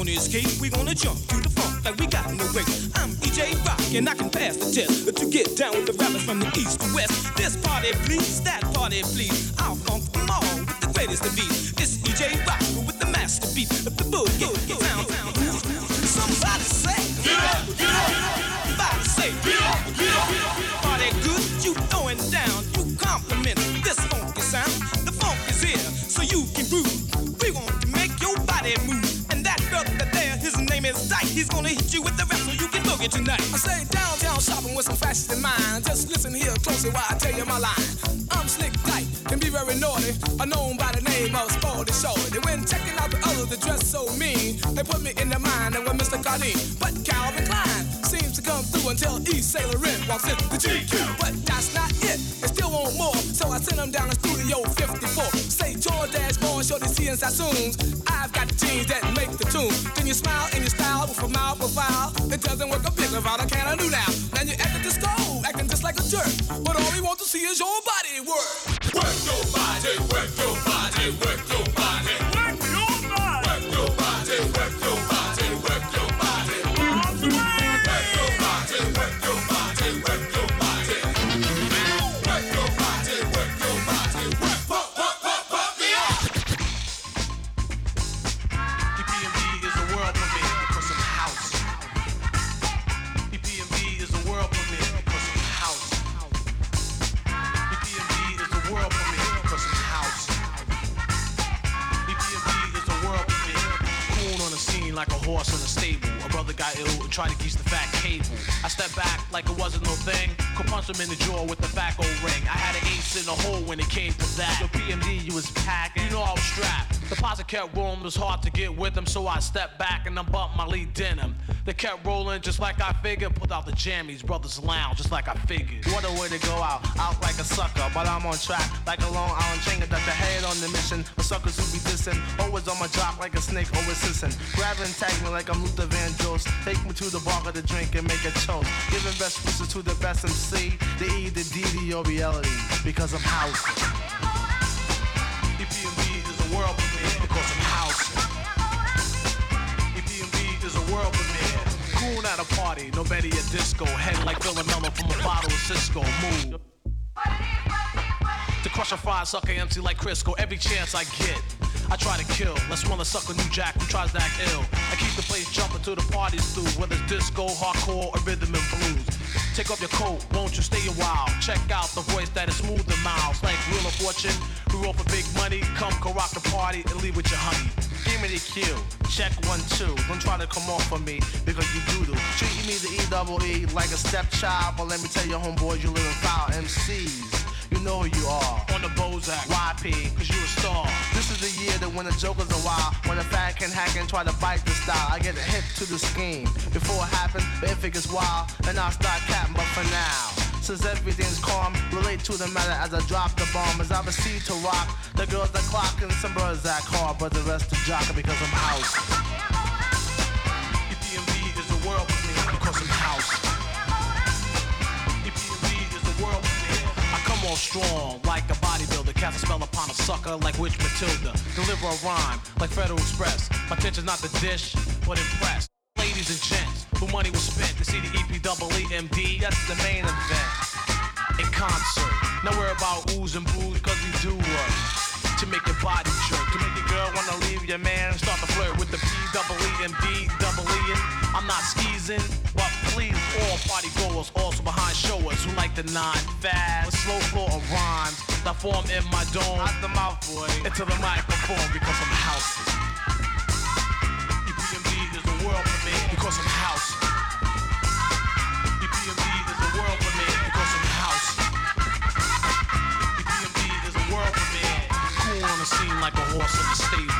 on cape, we gonna jump to the funk like we got no break. I'm EJ Rock and I can pass the test to get down with the rappers from the east to west. This party please, that party please. I'll you tonight. I say downtown shopping with some fashion in mind. Just listen here closely while I tell you my line. I'm slick tight, can be very naughty. I'm known by the name of Sporty Shorty. When checking out the others that dress so mean, they put me in the mind of Mr. Cardin. But Calvin Klein seems to come through until East Sailor walks in the GQ. But that's not it, they still want more. So I send them down to Studio 54. Say George Dashmore, Shorty C and Sassoons. I've got the jeans that make the tune. Then you smile and your style with a mouth profile. It doesn't work a bit without a can of new now. Then you at the disco, acting just like a jerk. But all we want to see is your body tried to geese the fat cable. I stepped back like it wasn't no thing. Could punch him in the jaw with the back old ring. I had an ace in the hole when it came to that. So PMD, you was packing. You know I was strapped. The posse kept rolling, it was hard to get with him, so I stepped back and unbumped my lead denim. They kept rolling just like I figured. Pulled out the jammies, brothers lounge just like I figured. What a way to go out, out like a sucker. But I'm on track like a Long Island chain that the head on the mission. For suckers who be dissing, always on my jock like a snake, always hissing. Grab and tag me like I'm Luther Vandross. Take me to the bar, get a drink and make a toast. Giving best wishes to the best MC, the E, the D, the O reality. Because I'm house. Premiere because I'm house. EPMD is a world premiere. Cool at a party, no better at disco. Head like Villanella from a bottle of Cisco. Move. To crush a fried sucker MC like Crisco every chance I get. I try to kill. Let's run a sucker new jack who tries to act ill. I keep the place jumping till the party's through, whether it's disco, hardcore, or rhythm and blues. Take off your coat, won't you stay a while? Check out the voice that is smooth and miles, like Wheel of Fortune. We roll for big money, come co rock the party and leave with your honey. Give me the cue. Check one, two. Don't try to come off on me because you doodle. Treating me the E double E like a stepchild. But let me tell you, homeboys, you living foul MCs. You know who you are. On the Bozak, YP, cause you a star. This is the year that when the jokers are wild, when the fan can hack and try to bite the style, I get a hip to the scheme. Before it happens, but if it gets wild, then I'll start capping. But for now, since everything's calm, relate to the matter as I drop the bomb. As I proceed to rock, the girls are clocking, some brothers act hard, but the rest are jocking because I'm house. EPMD is a world premiere because I'm house. EPMD is a world strong like a bodybuilder, cast a spell upon a sucker like Witch Matilda. Deliver a rhyme like Federal Express. My intention's not to dish, but impress. Ladies and gents, who money was spent to see the EP double EMD, that's the main event. In concert, now we're about oohs and boos cause we do work. To make your body jerk, to make your girl wanna leave your man, start to flirt with the P double E and B double E. I'm not skeezing, party goers, also behind showers who like the nine fast, slow flow of rhymes that form in my dome. Out the mouth, boy. Into the microphone because I'm house. EPMD is a world premiere because I'm house. EPMD is a world premiere because I'm house. EPMD is a world premiere. Cool on the scene like a horse in the stable.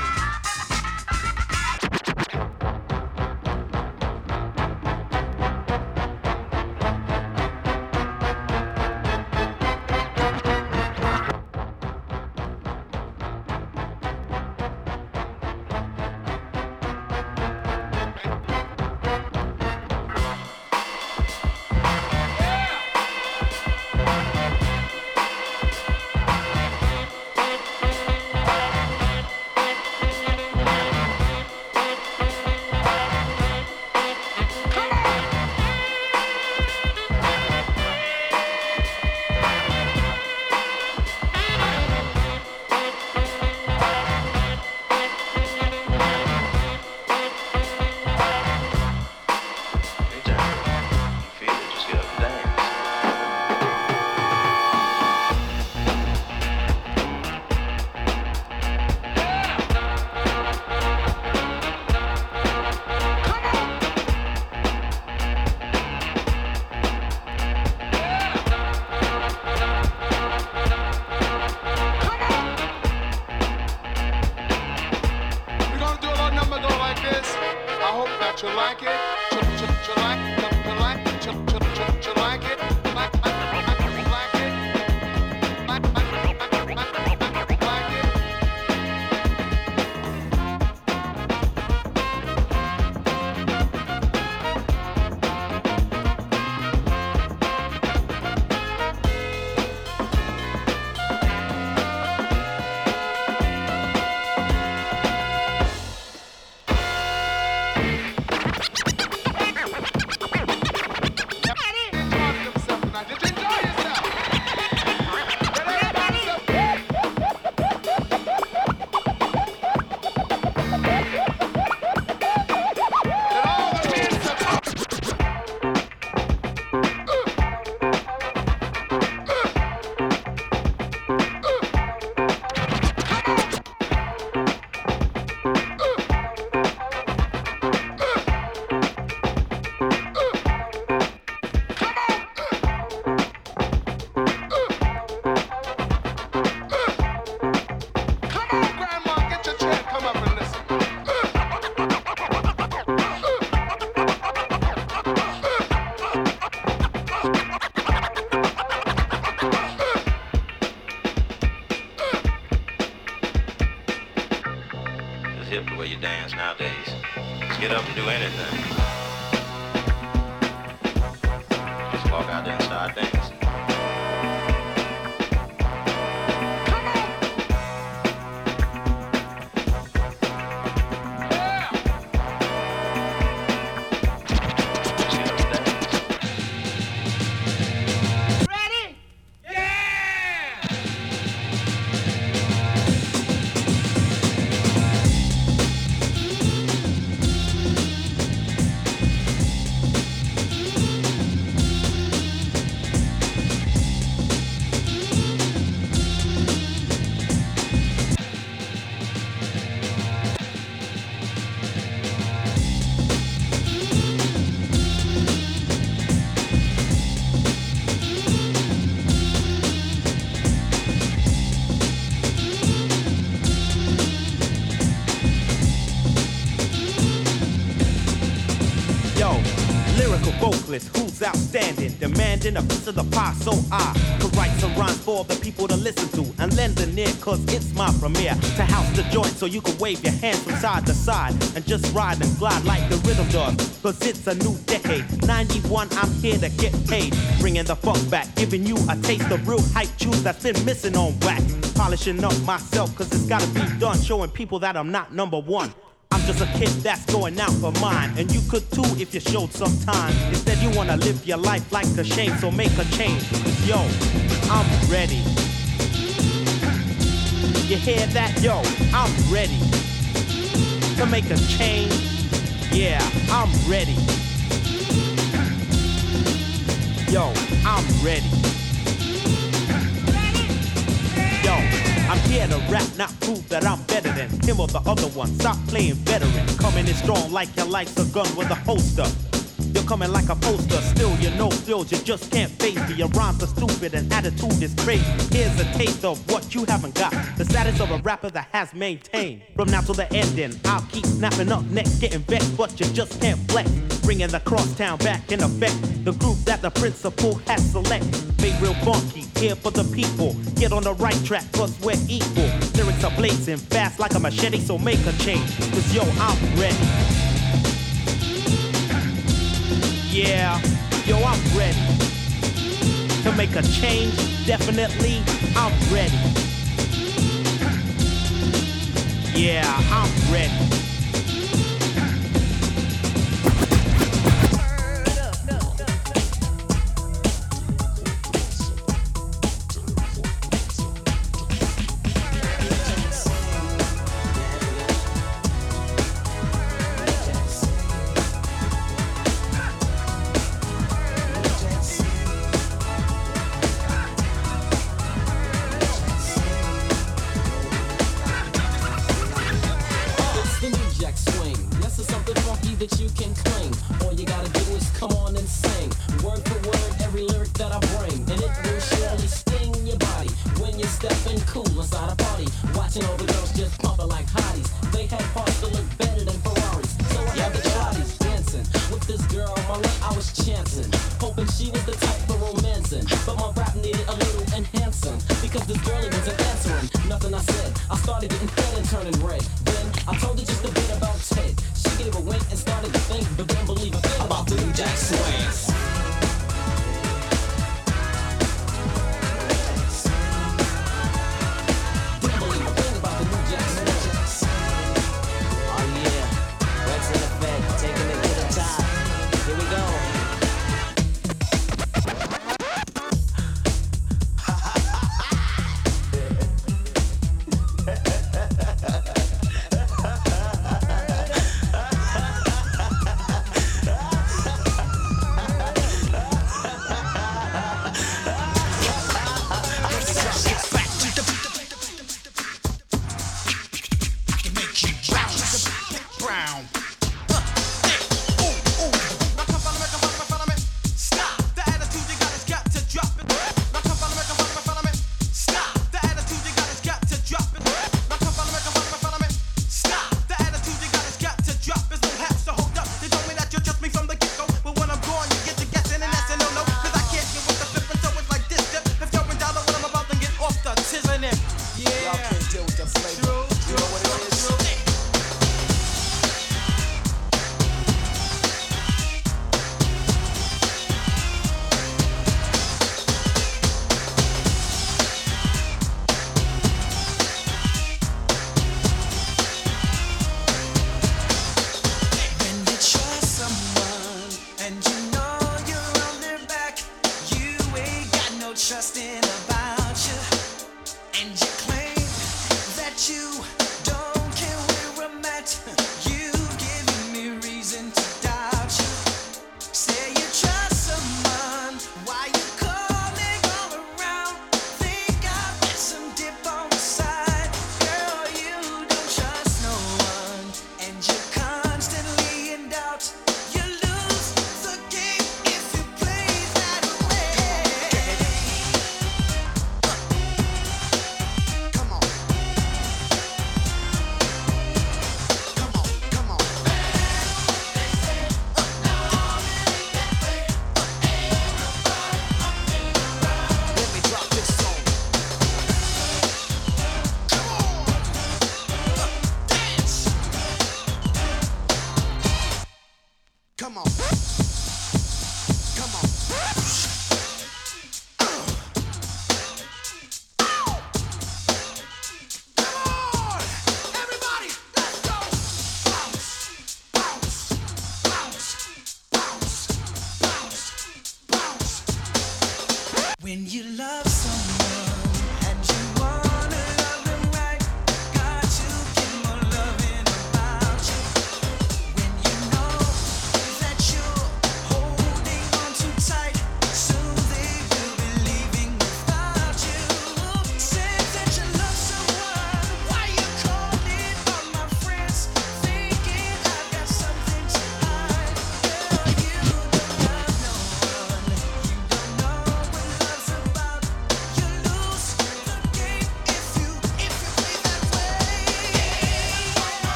Who's outstanding? Demanding a piece of the pie so I could write some rhymes for the people to listen to and lend an ear, cause it's my premiere to house the joint so you can wave your hands from side to side and just ride and glide like the rhythm does. Cause it's a new decade. 91, I'm here to get paid. Bringing the funk back, giving you a taste of real hype tunes that's been missing on whack. Polishing up myself, cause it's gotta be done, showing people that I'm not number one. I'm just a kid that's going out for mine. And you could too if you showed some time. Instead, you wanna live your life like a shame, so make a change. Cause yo, I'm ready. You hear that? Yo, I'm ready to make a change. Yeah, I'm ready. Yo, I'm ready. Yo, I'm here to rap, not prove that I'm better than him or the other one. Stop playing veteran. Coming in strong like your life's a gun with a holster. You're coming like a poster, still you know skills, you just can't face me. Your rhymes are stupid and attitude is crazy. Here's a taste of what you haven't got. The status of a rapper that has maintained. From now till the ending, I'll keep snapping up next, getting vexed, but you just can't flex. Bringing the crosstown back in effect. The group that the principal has select. Made real funky, here for the people. Get on the right track, cause we're equal. Lyrics are blazing fast like a machete, so make a change. Cause yo, I'm ready. Yeah, yo, I'm ready to make a change. Definitely, I'm ready. Yeah, I'm ready.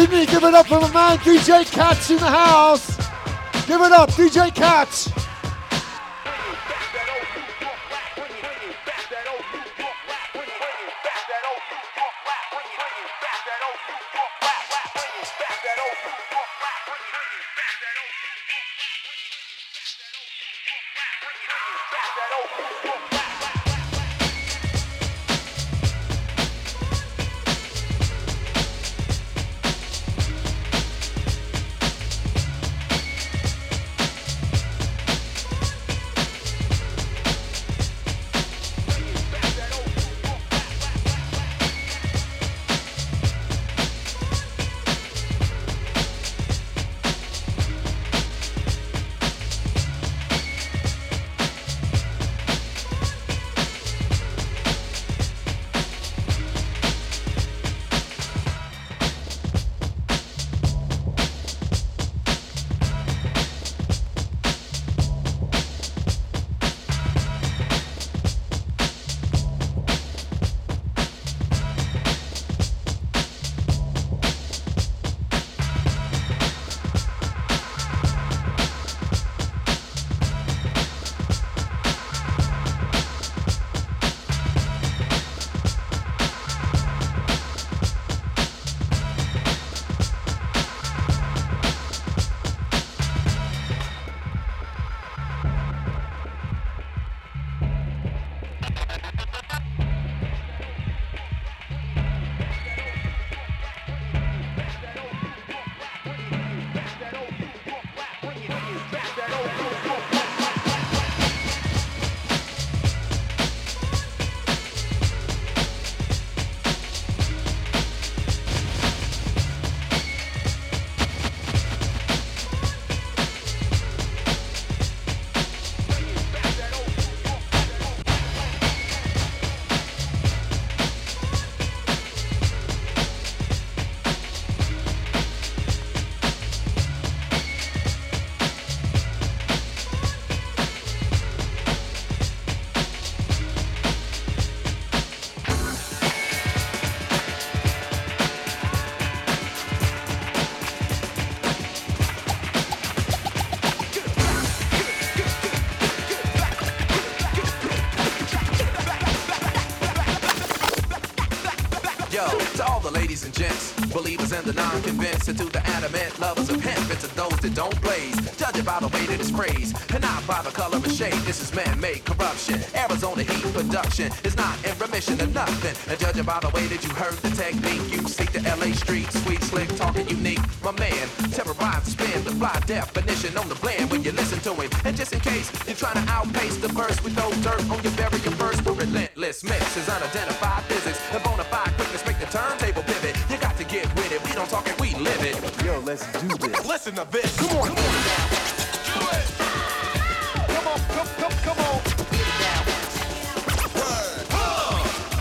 Sydney. Give it up for my man DJ Katch in the house. Give it up, DJ Katch. And the non-convinced, and to the adamant lovers of hemp, and to those that don't blaze, judge it by the way that it's phrased, and not by the color of shade. This is man-made corruption. Arizona heat production is not in remission of nothing, and judge it by the way that you heard the technique. You seek the LA street, sweet, slick, talking unique. My man, terrorize spin, the fly definition on the blend when you listen to him. And just in case you're trying to outpace the verse, we throw dirt on let's do this. Listen to this. Come on, come on. Do it. Come on, come, come, come on.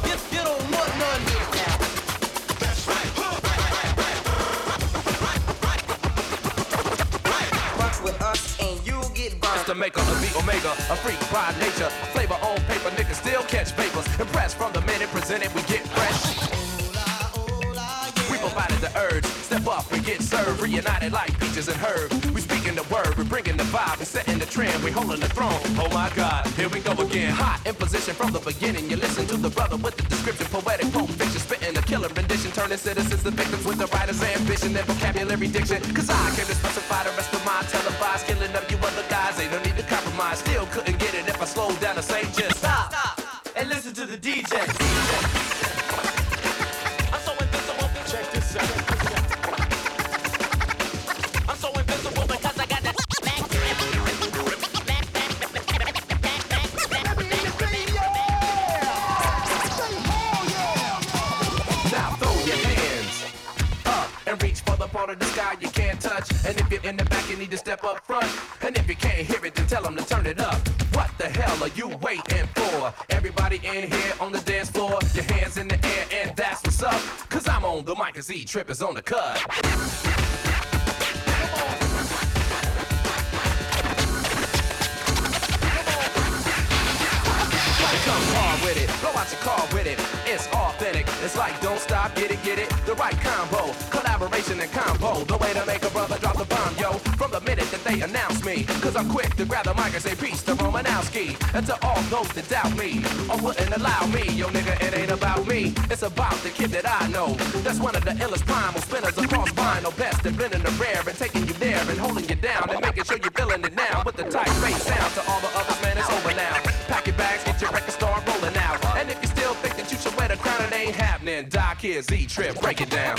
You don't want none. Fucks with us and you get burned. It's the maker of the omega, a freak by nature. Flavor on paper, niggas still catch papers. Impressed from the minute presented, we get fresh. The urge. Step up and get served. Reunited like peaches and herb. We speaking the word, we bringing the vibe, we setting the trend, we holding the throne. Oh my God, here we go again. Hot in position from the beginning. You listen to the brother with the description, poetic pulp fiction, spitting a killer rendition, turning citizens to victims with the writer's ambition and vocabulary diction. Cause I came to specify the rest of my televised killing of you other guys. Ain't no need to compromise. Still couldn't get it if I slowed down to say just Z Trip is on the cut. Blow out your car with it. It's authentic. It's like don't stop, get it, get it. The right combo. Collaboration and combo. The way to make a brother drop the bomb, yo. They announce me. Cause I'm quick to grab the mic and say peace to Romanowski. And to all those that doubt me or wouldn't allow me. Yo, nigga, it ain't about me. It's about the kid that I know. That's one of the illest primal spinners across vinyl. Best at the rare and taking you there and holding you down and making sure you're feeling it now. With the tight bass sound to all the others, man, it's over now. Pack your bags, get your record start rolling out. And if you still think that you should wear the crown, it ain't happening. Doc here's Z Trip, break it down.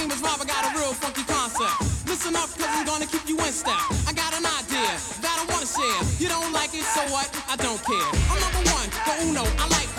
name is Rob, I got a real funky concept. Listen up, cause I'm gonna keep you in step. I got an idea that I wanna share. You don't like it, so what? I don't care. I'm number one, the Uno, I like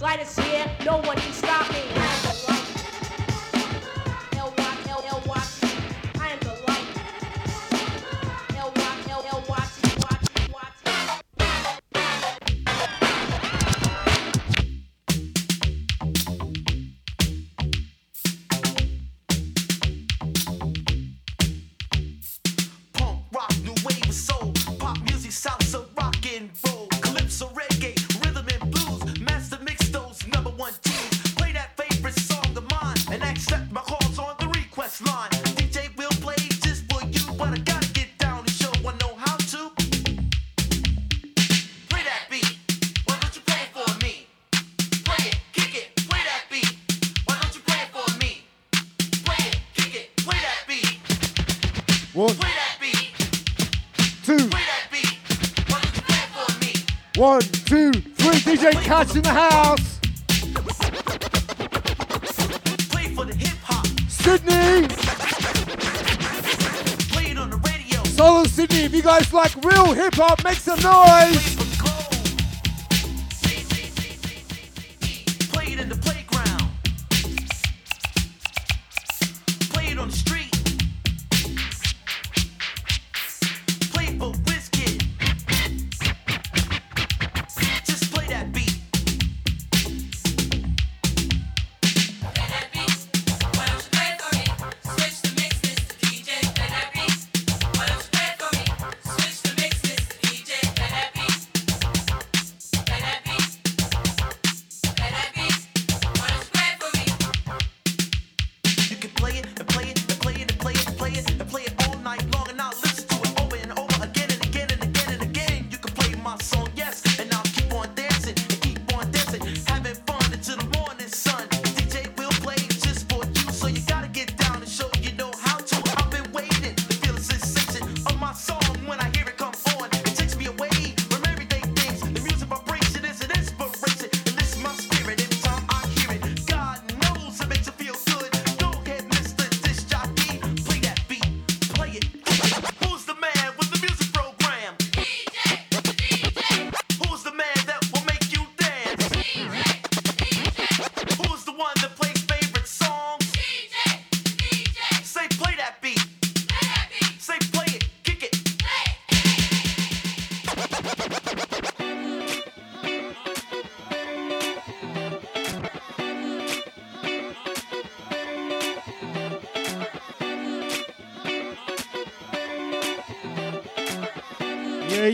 Light is here, no one can stop me.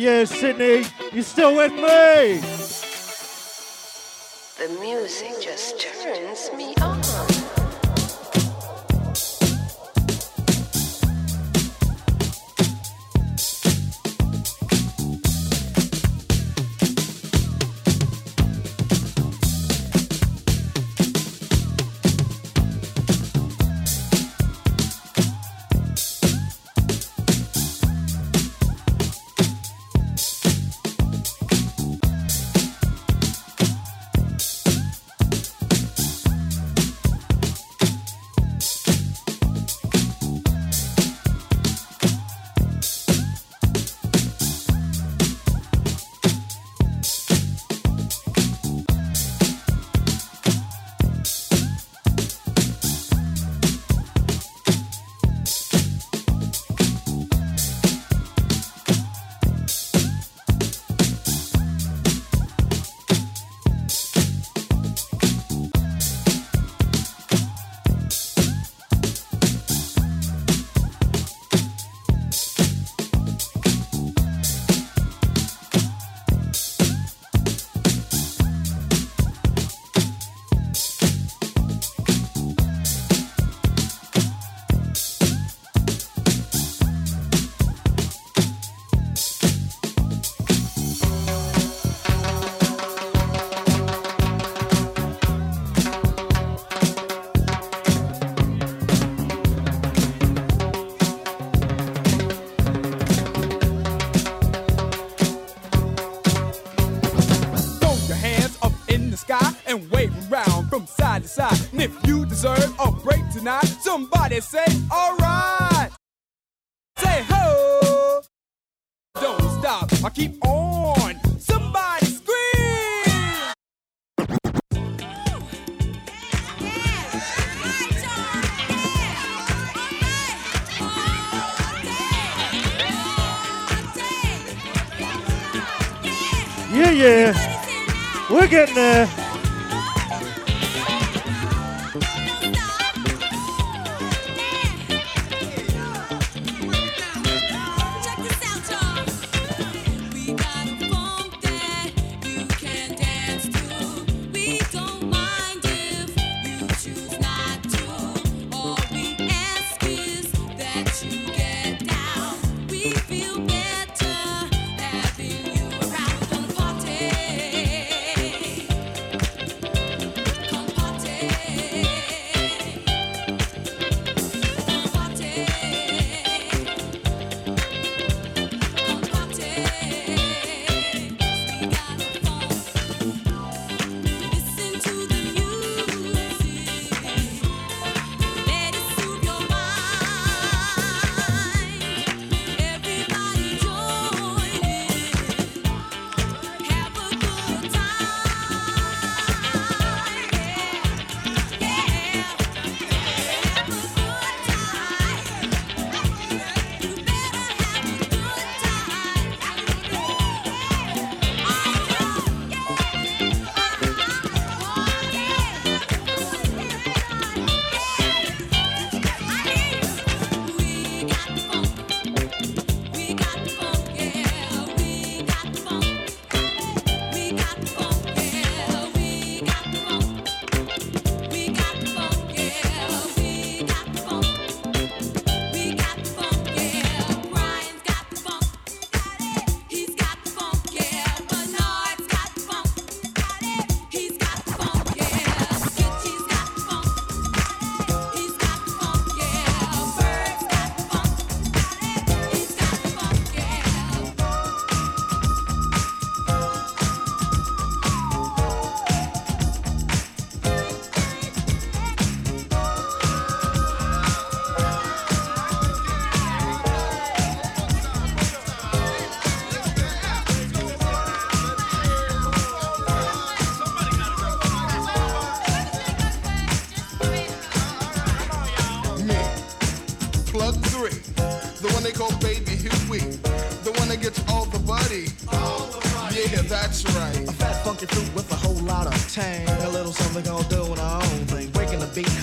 Yeah, Sydney. You still with me?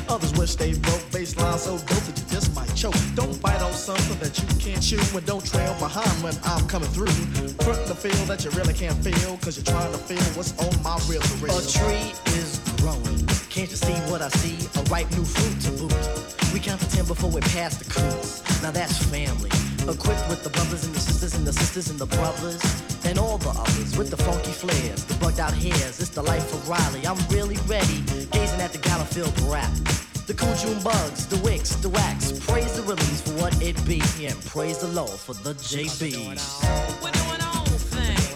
Others wish they broke. Baseline so dope that you just might choke. Don't bite on something that you can't chew. And don't trail behind when I'm coming through. Front the feel that you really can't feel. Cause you're trying to feel what's on my real real. A tree is growing. Can't you see what I see? A ripe new fruit to boot. We count to ten before we pass the cruise. Now that's family. Equipped with the brothers and the sisters and the sisters and the brothers and all the others with the funky flares, the bugged out hairs. It's the life of Riley. I'm really ready, gazing at the Gallowfield rap. The cool June bugs, the wicks, the wax. Praise the release for what it be, and praise the Lord for the JBs. We're doing all things.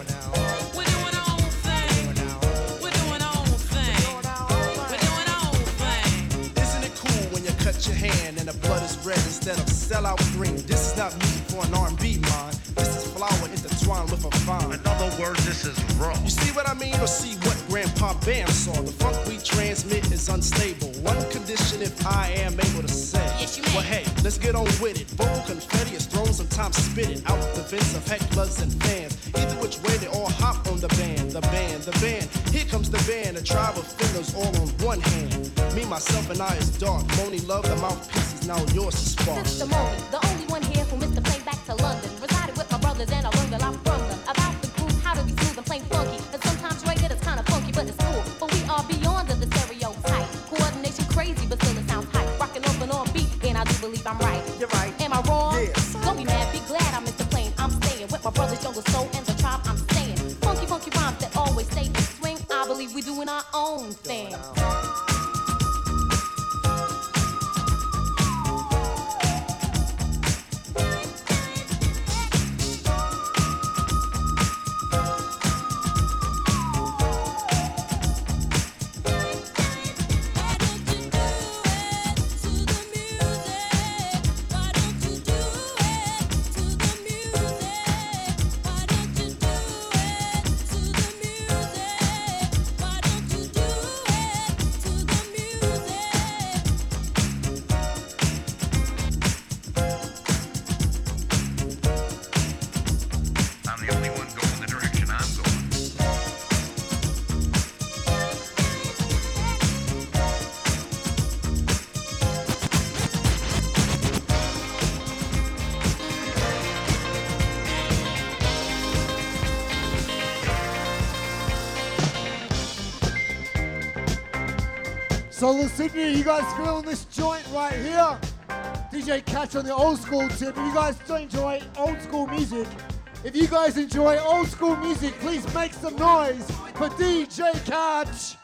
We're doing all things. We're doing all things. We're doing all things. Isn't it cool when you cut your hand and the blood is red instead of sellout green? This intertwined with. In other words, this is raw. You see what I mean, or see what Grandpa Bam saw? The funk we transmit is unstable. One condition if I am able to say. Yes, you may. Well, hey, let's get on with it. Vocal confetti is thrown, sometimes spit it out the vents of hecklers and fans. Either which way, they all hop on the band, the band, the band. Here comes the band, a tribe of fingers all on one hand. Me, myself, and I is dark. Monie Love, the mouthpiece is now yours to spark. Sister Monie, the only one here who missed the plane back to London. Believe I'm right. You're right. You guys feeling this joint right here? DJ Katch on the old school tip. If you guys enjoy old school music, if you guys enjoy old school music, please make some noise for DJ Katch.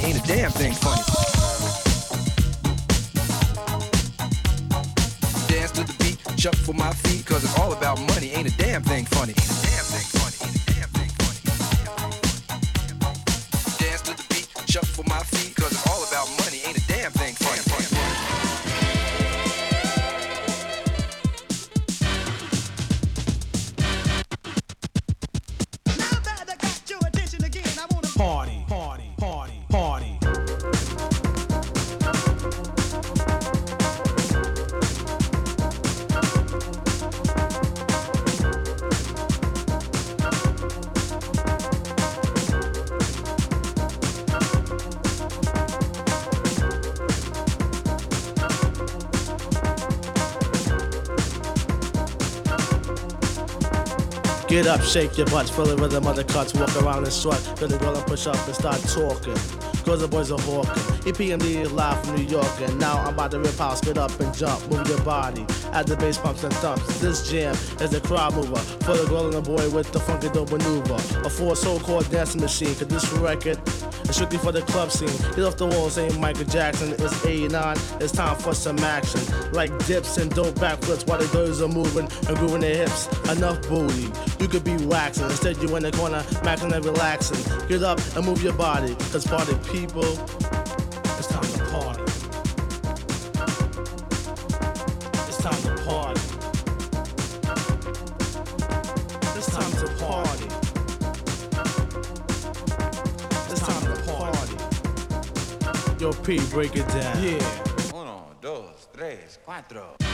Money, ain't a damn thing funny. Dance to the beat, jump for my feet, cause it's all about money, ain't a damn thing funny. Up, shake your butts, the rhythm of the cuts, walk around and sweat. Gonna go and push up and start talking. Cause the boys are hawking. EPMD live from New York, and now I'm about to rip house, get up and jump, move your body. As the bass pumps and thumps, this jam is the crowd mover. For the girl and the boy with the funky dope maneuver. A four so-called dancing machine, cause this record strictly for the club scene. Get off the walls, ain't Michael Jackson, it's 89, it's time for some action. Like dips and dope backflips while the girls are moving and grooving their hips. Enough booty, you could be waxing. Instead, you in the corner, maxing and relaxing. Get up and move your body, cause party people, P, break it down. Yeah. Uno, dos, tres, cuatro.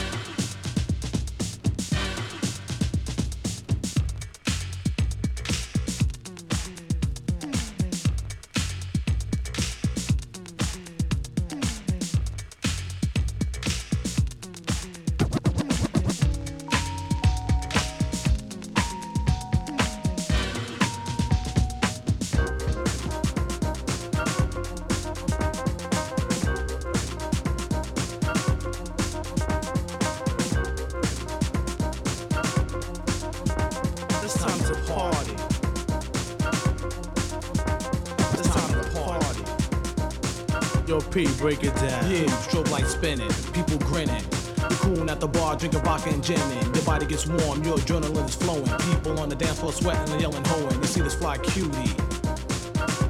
Break it down. Yeah, strobe light spinning, people grinning. You're cool at the bar, drinking vodka and gin. and Your body gets warm, your adrenaline is flowing. People on the dance floor sweating and yelling, hoeing. You see this fly cutie.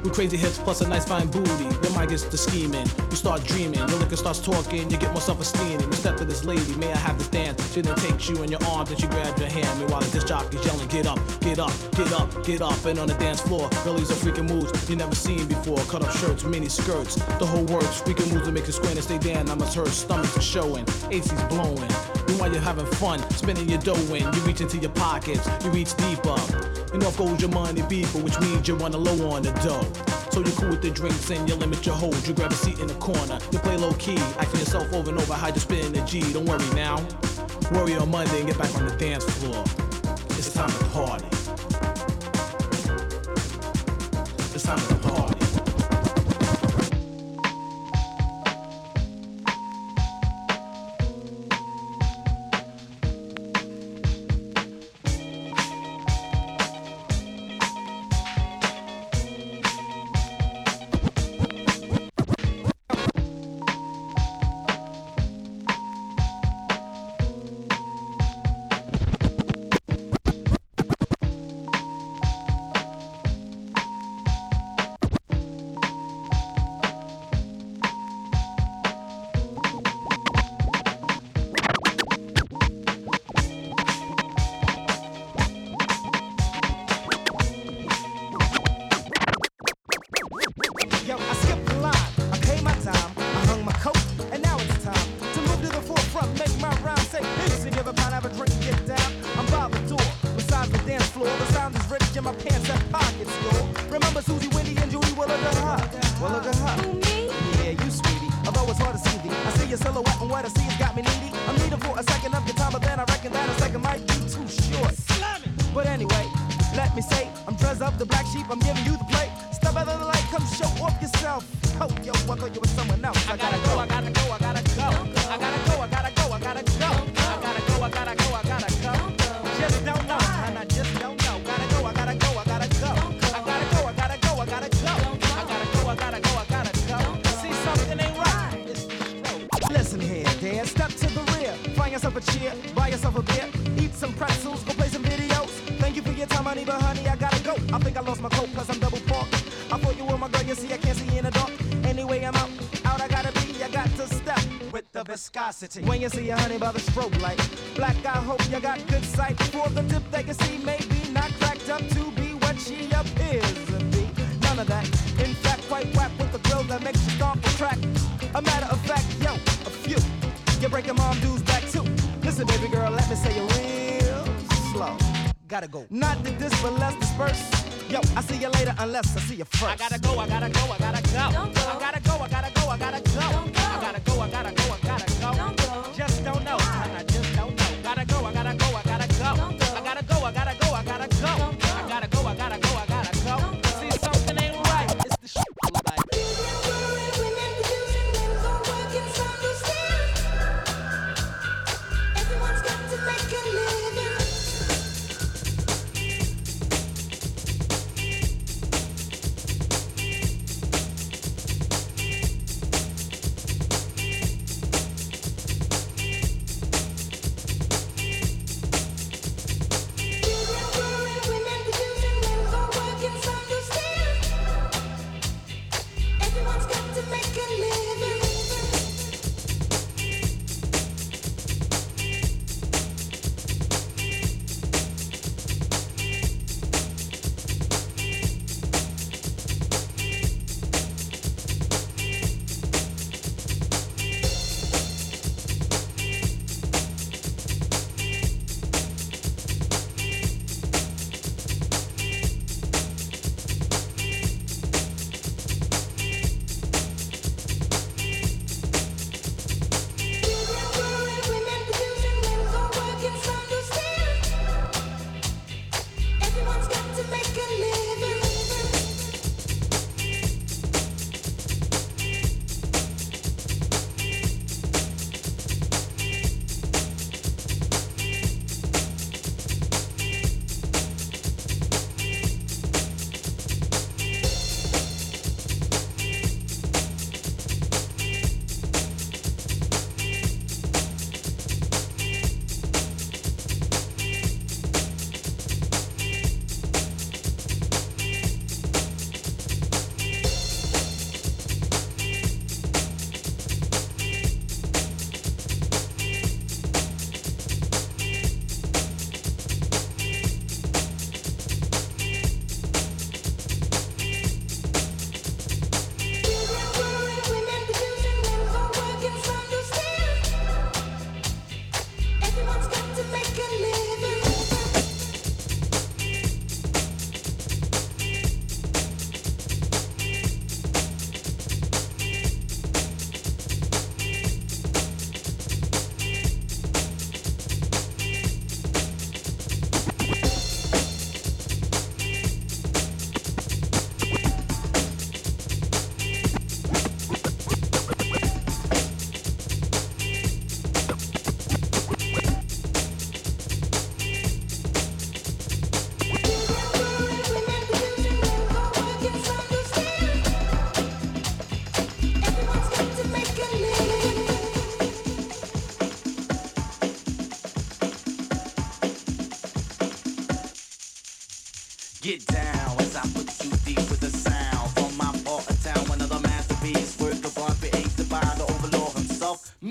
With crazy hips plus a nice fine booty. Mind gets to scheming. You start dreaming. Your liquor starts talking. You get more self-esteem. You step to this lady. May I have this dance? She then takes you in your arms and she grabs your hand. Meanwhile, the disc jockey's yelling, get up, get up, get up, get up. And on the dance floor, girlies are freaking moves you never seen before. Cut up shirts, mini skirts. The whole works. Freaking moves that make you squint and stay down. I must hurt. Stomachs are showing. AC's blowing. Meanwhile, you're having fun. Spinning your dough in. You reach into your pockets. You reach deeper. And off goes your money beeper, which means you run a low on the dough. So you're cool with the drinks and you limit your hold. You grab a seat in the corner. You play low key, acting yourself over and over how you spin the G. Don't worry now. Worry on Monday and get back on the dance floor. Viscosity. When you see a honey by the strobe light, black, I hope you got good sight. For the tip they can see, maybe not cracked up to be what she appears to be. None of that. In fact, quite whack with the girl that makes you stomp the track. A matter of fact, yo, a few. You're breaking mom dudes back too. Listen, baby girl, let me say it real slow. Gotta go. Not to this, but let's disperse. Yo, I see you later unless I see you first. I gotta go, I gotta go, I gotta go. I gotta go, I gotta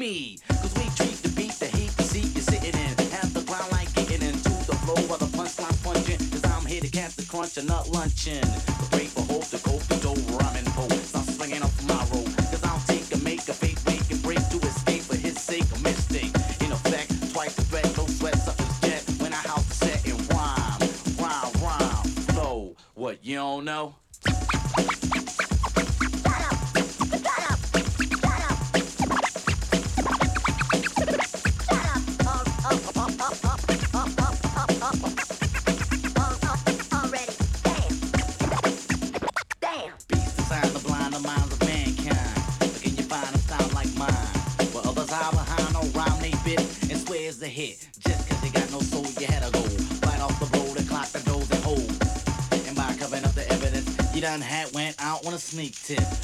me. sneak tip.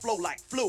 flow like flu.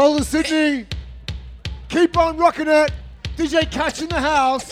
Soul the Sydney. Keep on rocking it. DJ Katch in the house.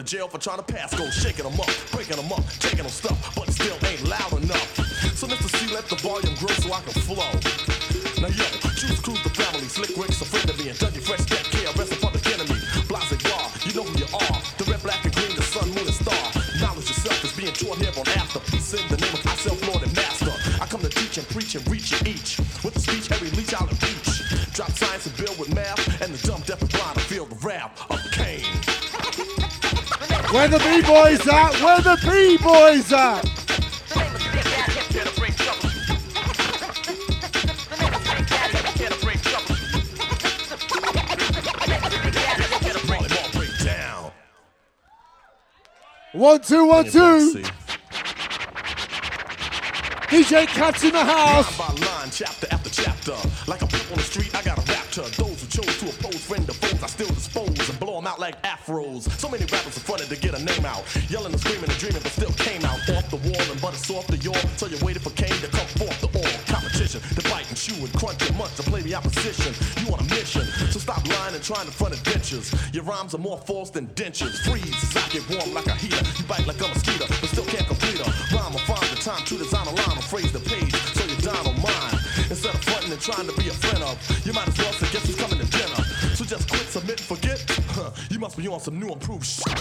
To jail for trying to pass go, shaking them up, breaking them up, taking them stuff, but still ain't loud enough. So Mr. C, let the volume grow so I can flow. Now yo, choose cruise the family, slick Rick's a friend of me, and Dougie Fresh care, rest upon the enemy. Blase Bar, you know who you are. The red, black, and green, the sun, moon, and star. Knowledge yourself is being taught here on after. Peace in the name of myself, Lord and Master. I come to teach and preach and reach you each. Where the B-boys at? Where the B-boys at? Here to bring trouble. Here to bring trouble. Here to bring them all break down. One, two, one, two. DJ Katch in the house. Line by line, chapter after chapter. Like a pimp on the street, I got like afros. So many rappers are fronted to get a name out. Yelling and screaming and dreaming, but still came out off the wall and but it's off the yaw. So you waited for Kane to come forth the all. Competition to bite and chew and crunch and munch to play the opposition. You on a mission, so stop lying and trying to front adventures. Your rhymes are more false than dentures. Freeze I get warm like a heater. You bite like I'm a mosquito, You on some new improved shit.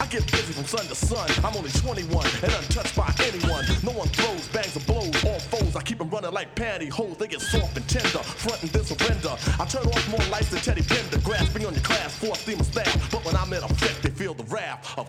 I get busy from sun to sun. I'm only 21 and untouched by anyone. No one throws, bangs, or blows. All foes, I keep them running like pantyhose. They get soft and tender, front and then surrender. I turn off more lights than Teddy Bender, grasping on your class, four steam of staff. But when I'm in effect, they feel the wrath of.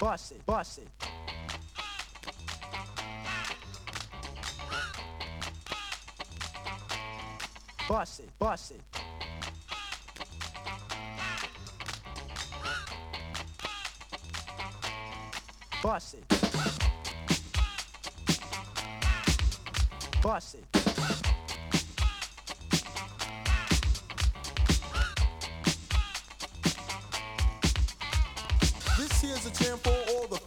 Bust it, bust it. Bust it, bust it. Bust it. Bust it.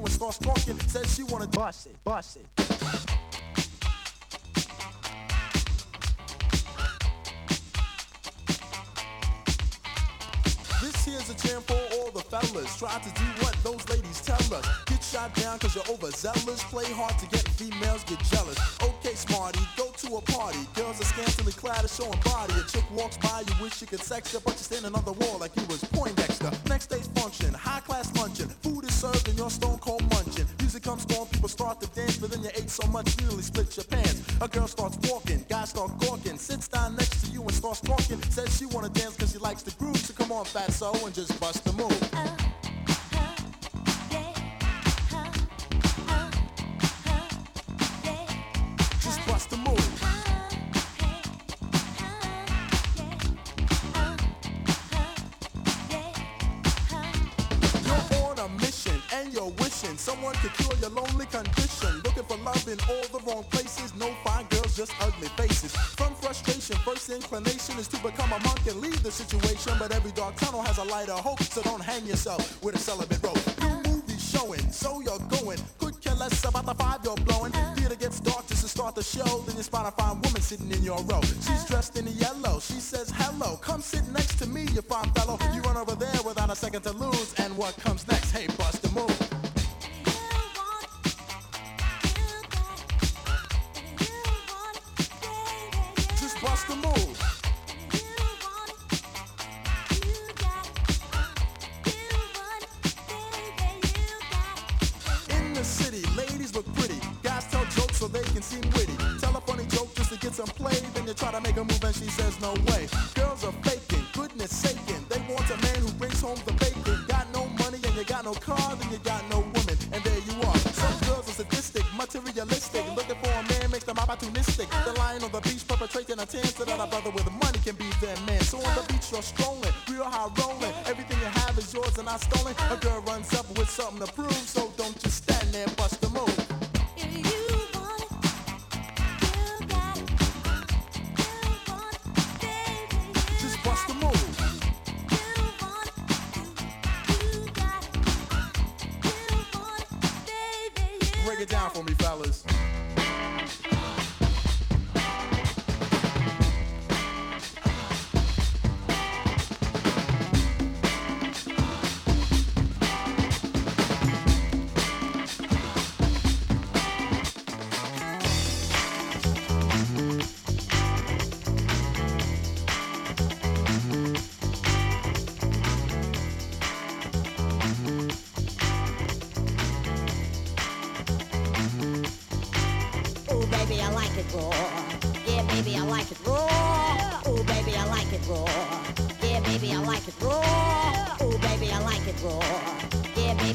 you and starts talking. Says she wanna bust it, bust it. This here's a jam for all the fellas. Try to do what those ladies tell us. Get shot down cause you're overzealous. Play hard to get females get jealous. Okay, smarty, go to a party. Girls are scantily clad and showing body. A chick walks by, you wish you could sex her, but you're standing on the wall like you was Poindexter. Next day's function, high class luncheon. Served and you're stone cold munching. Music comes on, people start to dance, but then you ate so much you nearly split your pants. A girl starts walking, guys start gawking, sits down next to you and starts talking. Says she wanna dance cause she likes the groove, so come on, fatso, and just bust the move. In all the wrong places. No fine girls, just ugly faces. From frustration, first inclination is to become a monk and leave the situation. But every dark tunnel has a light of hope, so don't hang yourself with a celibate rope. New movie showing, so you're going. Could care less about the five you're blowing. Theater gets dark just to start the show. Then you spot a fine woman sitting in your row. She's dressed in yellow. She says hello. Come sit next to me, you fine fellow. You run over there without a second to lose. And what comes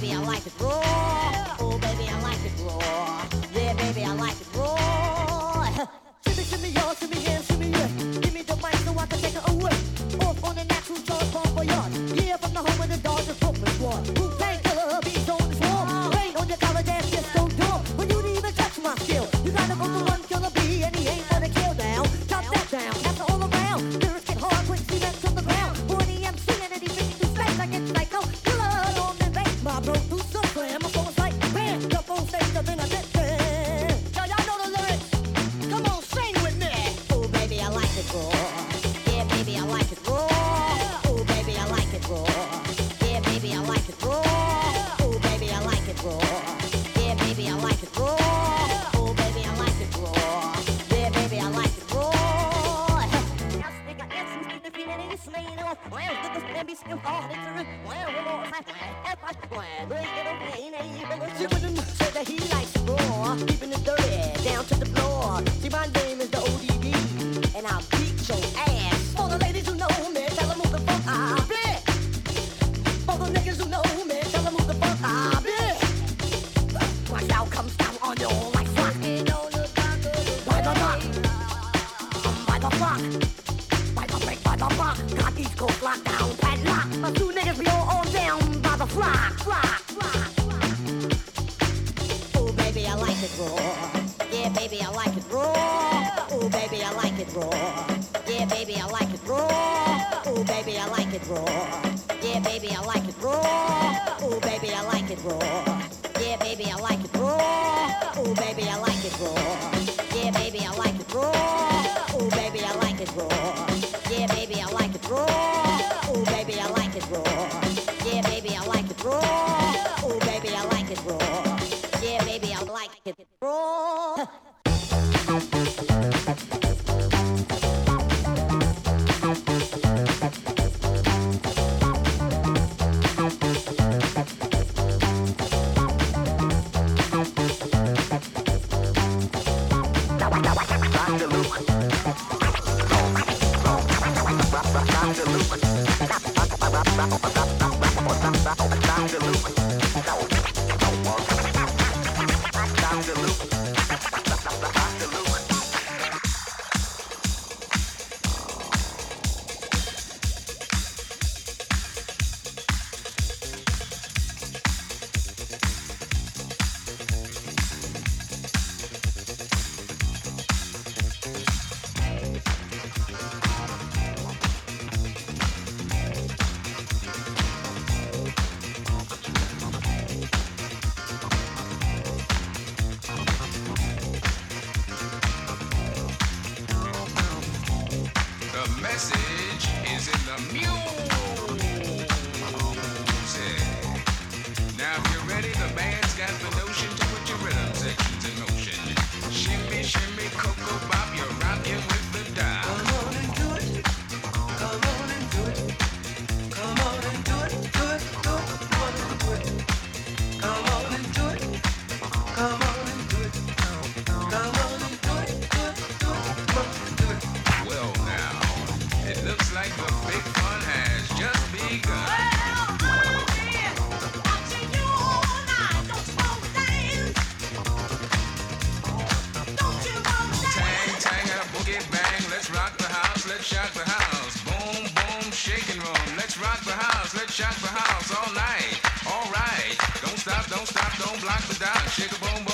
baby, I like it raw. Ooh, baby, I like it raw. block the house, let's shock the house all night. All right, don't stop, don't stop, don't block the dock. Shake a bone.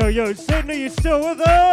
Yo, yo, Sydney, you still with us?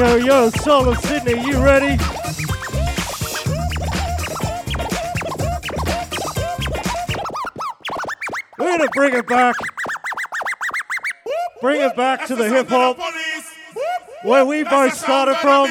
Yo, yo, Soul of Sydney, you ready? We're gonna bring it back. Bring it back to the hip hop where we both started from.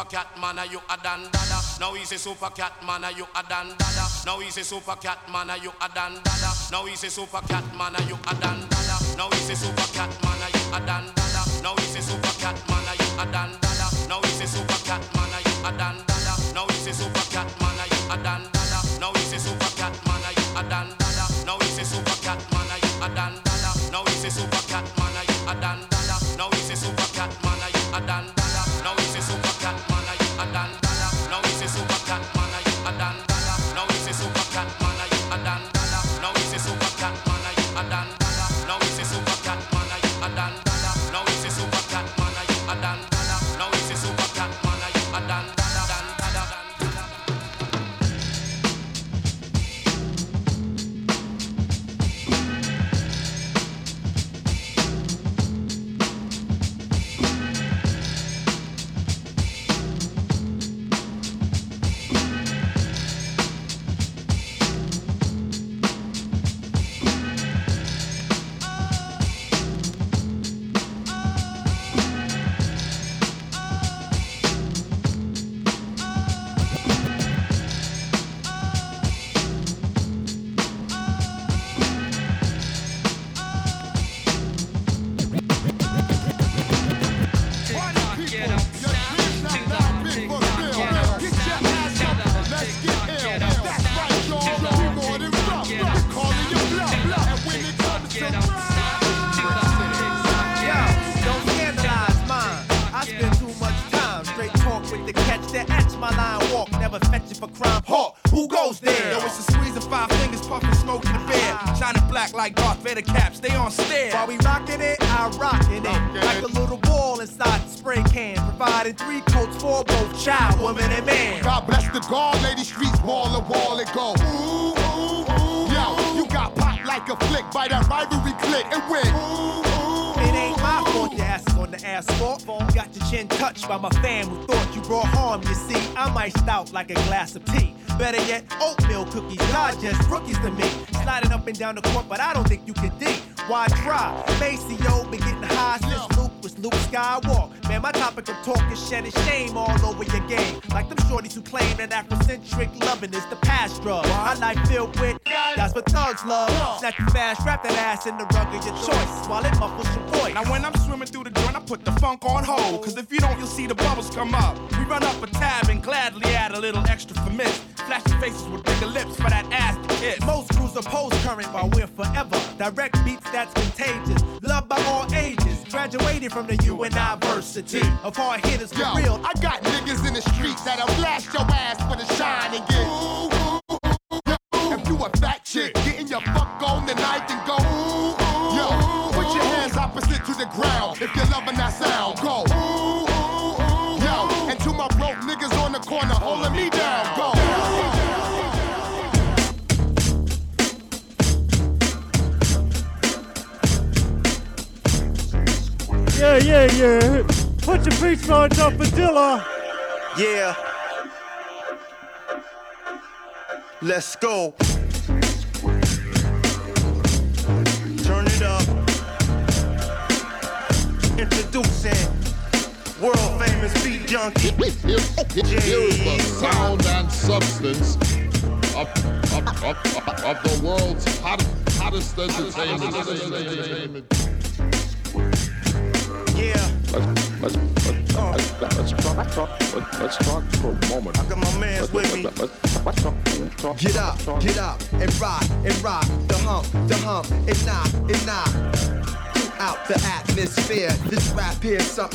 super cat man, are you a dan dada. Now he's a super cat man, are you a dan dada. Now he's a super cat man, are you a dan dada. Now he's a super cat man, are you a dan dada. Now he's a super cat man, are you a dan dada. Now he's a super cat man, are you a dan dada. Now he's a super cat man, are you a dan dada. Now he's a super cat man, are you a dan dada. Now he's a super cat man, are you a dan dada. Now he's a super cat man, are you a dan dada. Now he's a super cat man, are you a dan dada. Now he's a super cat man, are you a dan dada. Now he's a super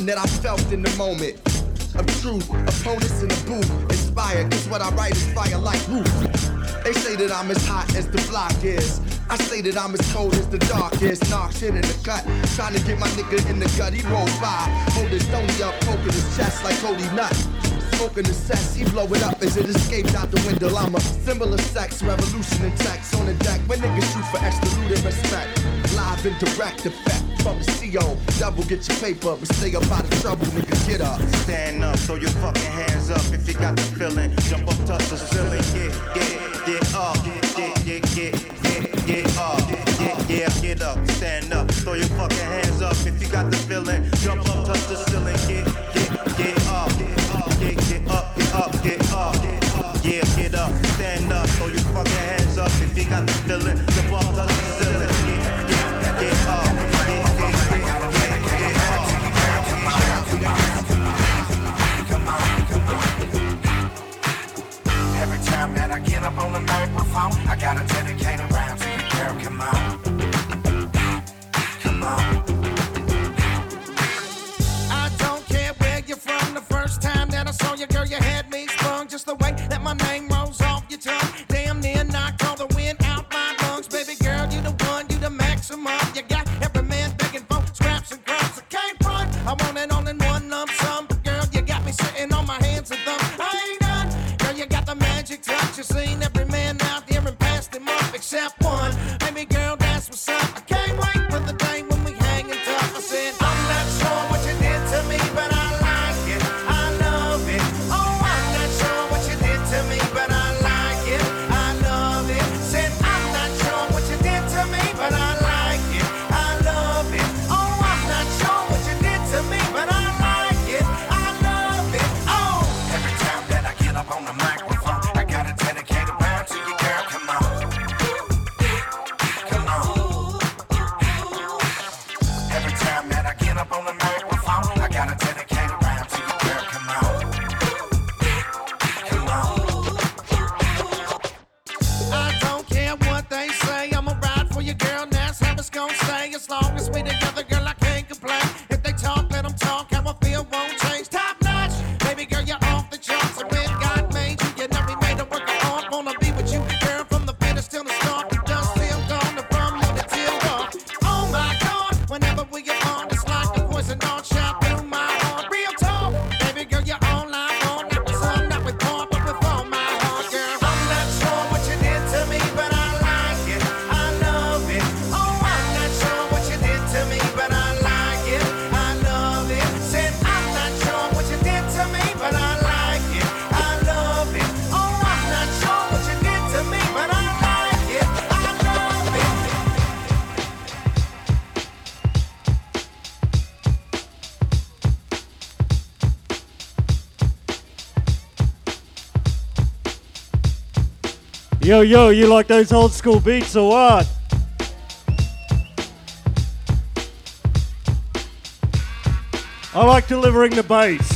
that I felt in the moment. Of truth, opponents in the booth, inspired, cause what I write is fire like roof. They say that I'm as hot as the block is. I say that I'm as cold as the dark is. Knocks in the cut, trying to get my nigga in the gut. He rolled by, hold his stony up, poking his chest like Cody Nut. Smoking the sex, he blow it up as it escapes out the window. I'm a symbol of sex, revolution and text on the deck. When niggas shoot for extra loot and respect. Live and direct effect from the CO. Double get your paper, but stay up out of trouble, nigga. Get up. Stand up, throw your fucking hands up if you got the feeling. Jump up, touch the ceiling. Get, get, get up. Get, get, get, get, get up. Yeah, get up. Stand up, throw your fucking hands up if you got the feeling. Jump up, touch the ceiling. Get, get, get up. Get, get up, get up, get up. Yeah, get up, stand up, throw your fucking hands up if you got the feeling. Microphone, I dedicate a round to you, girl. Come on. Yo, yo, you like those old school beats or what? I like delivering the bass.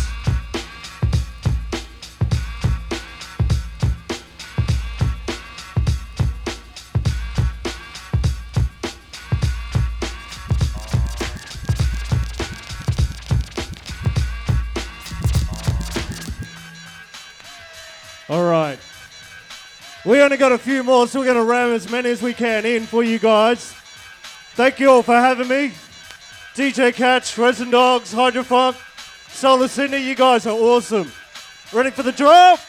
got a few more, so we're going to ram as many as we can in for you guys. Thank you all for having me. DJ Katch, Resin Dogs, Hydrofunk, Soul of Sydney, you guys are awesome. Ready for the drop?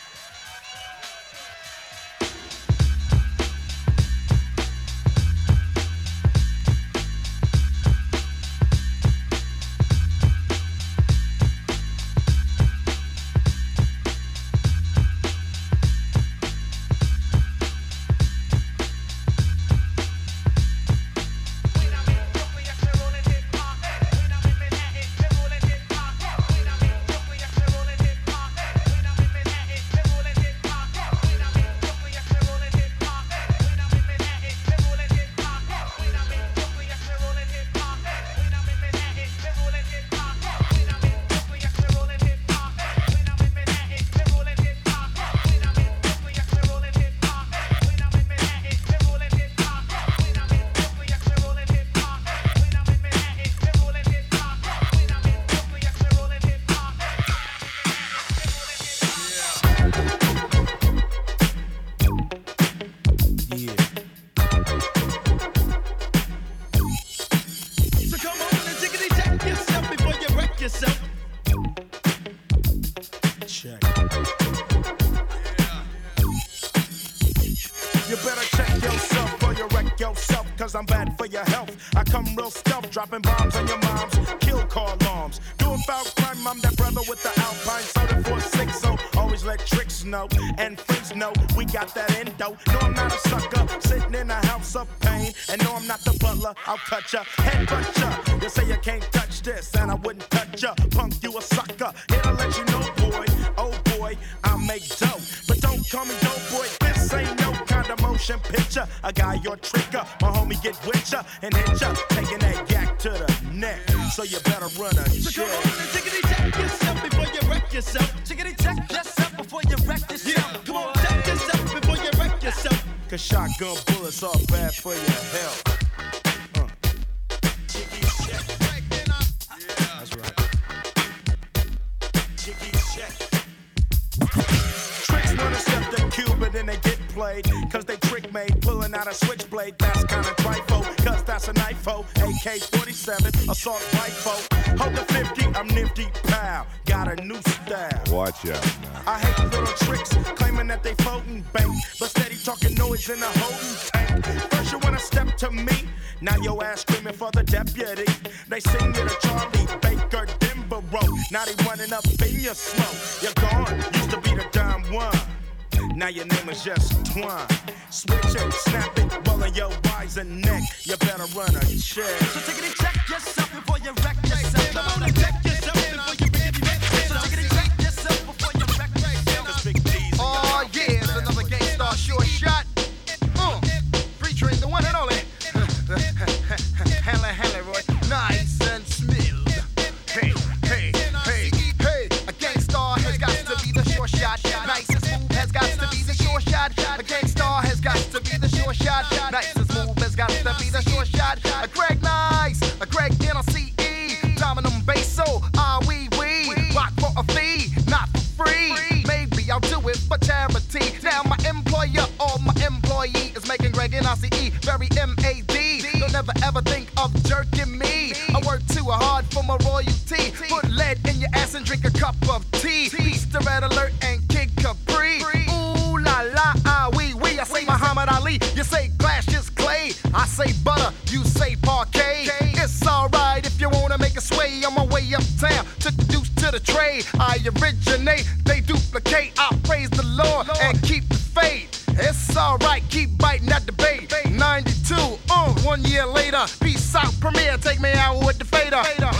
sound, took the deuce to the trade. I originate, they duplicate. I praise the Lord, Lord. and keep the faith. It's alright, keep biting at the bait. 92, uh, one year later, peace out, Premier, take me out with the fader. fader.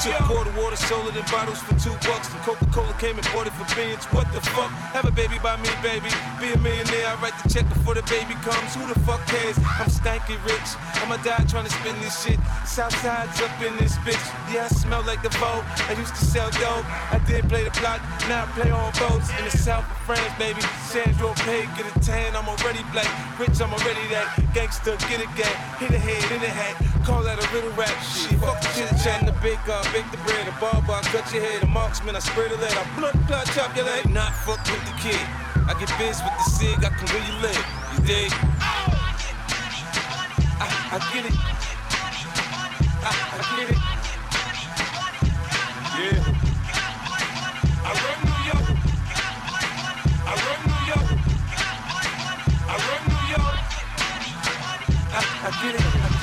Took quarter water, sold it in bottles for two bucks. And Coca-Cola came and bought it for billions. What the fuck? Have a baby by me, baby. Be a millionaire. I write the check before the baby comes. Who the fuck cares? I'm stanky rich. I'ma die trying to spend this shit. Southside's up in this bitch. Yeah, I smell like the vote. I used to sell dope. I did play the block. Now I play on boats in the south of France, baby. Saint-Tropez, get a tan. I'm already black. Rich, I'm already that. Gangster, get a gang. Hit a head, in a hat. Call that a little rap. Shit, fuck the chit chat. The big uh, bake the bread. A barber, I cut your head. A marksman, I spray the lead. I blood, blood, chop your leg. Not fuck with the kid. I get biz with the cig. I can really live. You dig? I, I get it. I, I get it. Yeah. I run New York. I run New York. I run New York. I, I get it.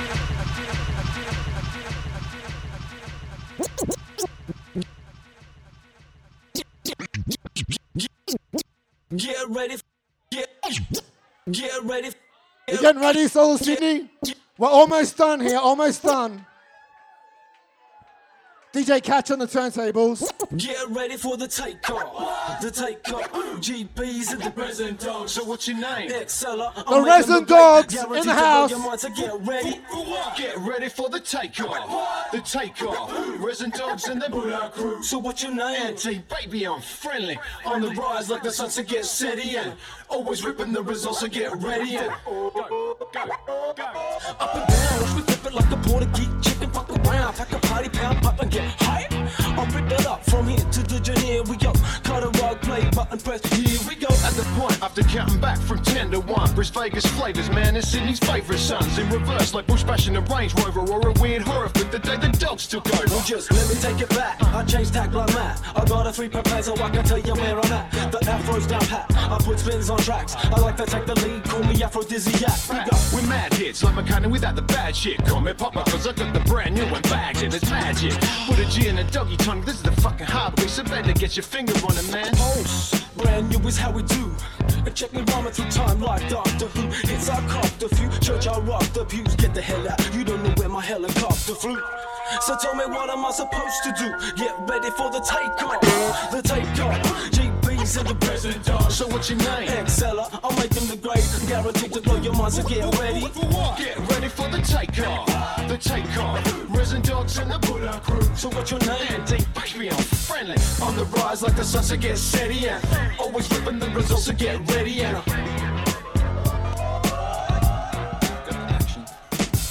Get ready. Get, get ready. You getting ready, Soul Sydney? We're almost done here, almost done. DJ Katch on the turntables. Get ready for the takeoff. The takeoff. GB's in the present dog. So what's your name? Exceller. The Resin Dogs in the house. Get ready. Get ready for the takeoff. The takeoff. Resin dogs in the Buddha crew. So what's your name? Anti baby, I'm friendly. On the rise like the sun, so get steady and always ripping the results, so get ready and Up and down, we flip it like the Portuguese chicken. Fuck around, pack a party, pound pop and get hype. I'll rip it up from here to the journey. We go, cut a rug, play button, press. Here we go. At the point after counting back from 10 to 1 Bris Vegas flavors, man, and Sydney's favourite sons In reverse, like Bush bashing a Range Rover Or a weird horror flick the day the dogs took over Well, just let me take it back. I changed tack like that. I got a three per so I can tell you where I'm at. The afro's down pat. I put spins on tracks. I like to take the lead. Call me aphrodisiac. We go. We're mad hits, like McCann without the bad shit Call me Papa, cause I got the brand new one bags in It's magic Put a G in a doggy this is the fucking highway So better get your finger on it, man Pulse, brand new is how we do. Check me rhyming through time like Doctor Who. It's our copter few. Church, I rock the pews. Get the hell out. You don't know where my helicopter flew. So tell me what am I supposed to do? Get ready for the takeoff. The takeoff. GB's in the present So what's your name? Exceller. I'll make them the great. Guaranteed to blow your mind. So get ready. Get ready for the takeoff The takeoff Resin dogs in the Buddha crew So what's your name? Baby, I'm friendly On the rise like the sun, so get steady and Always ripping the results, so get ready and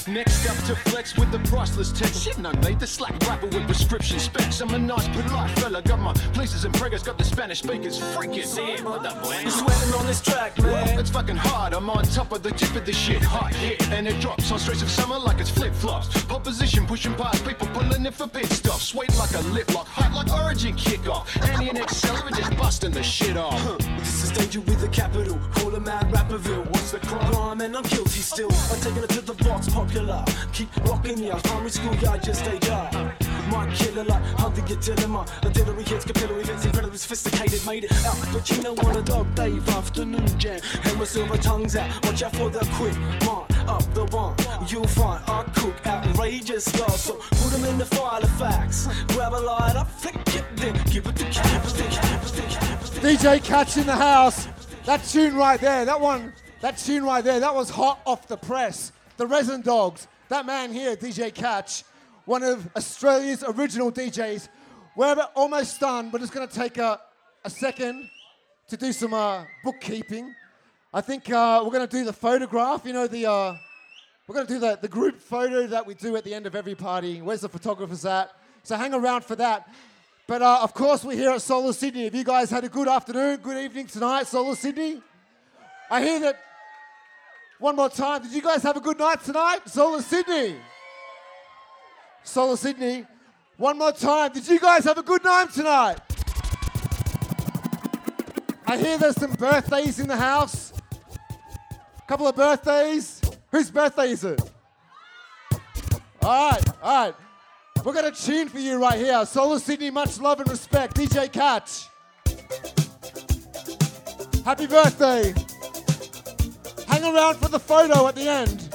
Next up to flex with the priceless text. Shit, no mate, the slack rapper with prescription specs. I'm a nice, polite fella. Got my places and preggers, got the Spanish speakers freaking. See? You're sweating on this track, man. It's fucking hard. I'm on top of the tip of the shit. Hot hit, and it drops on streets of summer like it's flip flops. Pop position, pushing past people, pulling in for pit stops. Sweet like a lip lock, hot like Origin kickoff. Annie and Accelerate just busting the shit off. This is danger with a capital. Call a mad rapperville. What's the crime? Crime and I'm guilty still. I'm taking it to the box, popular. Keep rocking ya. Primary school guy just stay up. My killer like hunting your dilemma. Artillery hits, capillary hits, incredibly sophisticated, made it out. But you know what a dog Dave afternoon jam. And with silver tongues out. Watch out for the quick mark. Up the one, you'll find I cook outrageous stars. So put them in the file of facts. Grab a light up, flick it, then give it to. DJ Katch in the house. That tune right there, that one, that tune right there, that was hot off the press. The Resin Dogs. That man here, DJ Katch, one of Australia's original DJs. We're almost done. We're just going to take a, a second to do some uh, bookkeeping. I think uh, we're going to do the photograph. You know, the uh, we're going to do the, the group photo that we do at the end of every party. Where's the photographers at? So hang around for that. But uh, of course, we're here at Soul of Sydney. Have you guys had a good afternoon, good evening tonight, Soul of Sydney? I hear that. One more time. Did you guys have a good night tonight, Soul of Sydney? Soul of Sydney. One more time. Did you guys have a good night tonight? I hear there's some birthdays in the house. Couple of birthdays. Whose birthday is it? All right, all right. We're going to tune for you right here. Soul of Sydney, much love and respect. DJ Katch. Happy birthday. Hang around for the photo at the end.